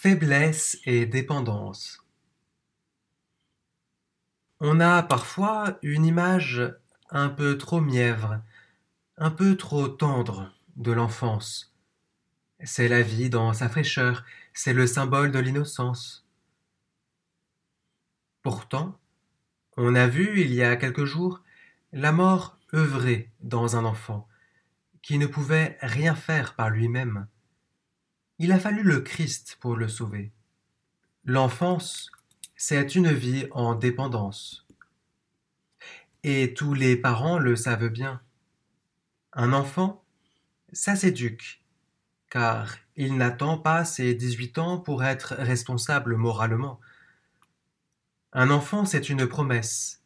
Faiblesse et dépendance. On a parfois une image un peu trop mièvre, un peu trop tendre de l'enfance. C'est la vie dans sa fraîcheur, c'est le symbole de l'innocence. Pourtant, on a vu il y a quelques jours la mort œuvrer dans un enfant qui ne pouvait rien faire par lui-même. Il a fallu le Christ pour le sauver. L'enfance, c'est une vie en dépendance. Et tous les parents le savent bien. Un enfant, ça s'éduque, car il n'attend pas ses 18 ans pour être responsable moralement. Un enfant, c'est une promesse.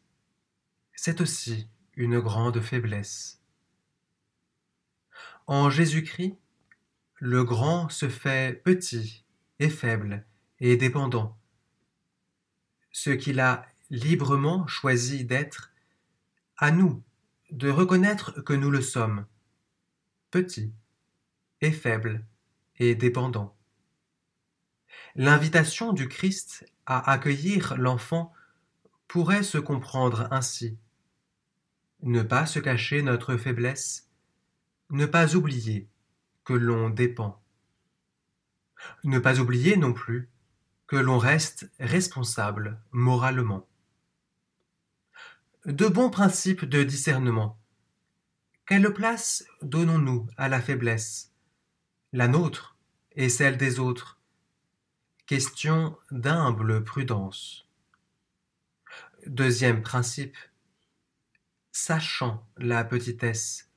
C'est aussi une grande faiblesse. En Jésus-Christ, le grand se fait petit et faible et dépendant. Ce qu'il a librement choisi d'être, à nous de reconnaître que nous le sommes, petit et faible et dépendant. L'invitation du Christ à accueillir l'enfant pourrait se comprendre ainsi. Ne pas se cacher notre faiblesse, ne pas oublier que l'on dépend. Ne pas oublier non plus que l'on reste responsable moralement. De bons principes de discernement. Quelle place donnons-nous à la faiblesse La nôtre et celle des autres? Question d'humble prudence. Deuxième principe. Sachant la petitesse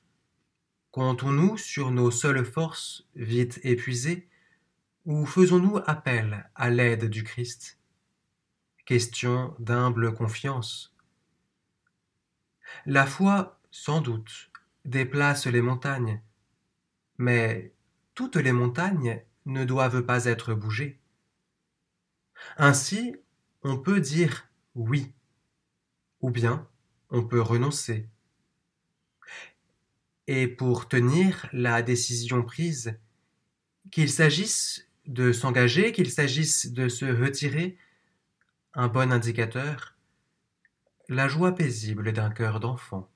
Comptons-nous sur nos seules forces vite épuisées ou faisons-nous appel à l'aide du Christ? Question d'humble confiance. La foi, sans doute, déplace les montagnes, mais toutes les montagnes ne doivent pas être bougées. Ainsi, on peut dire oui, ou bien on peut renoncer. Et pour tenir la décision prise, qu'il s'agisse de s'engager, qu'il s'agisse de se retirer, un bon indicateur, la joie paisible d'un cœur d'enfant.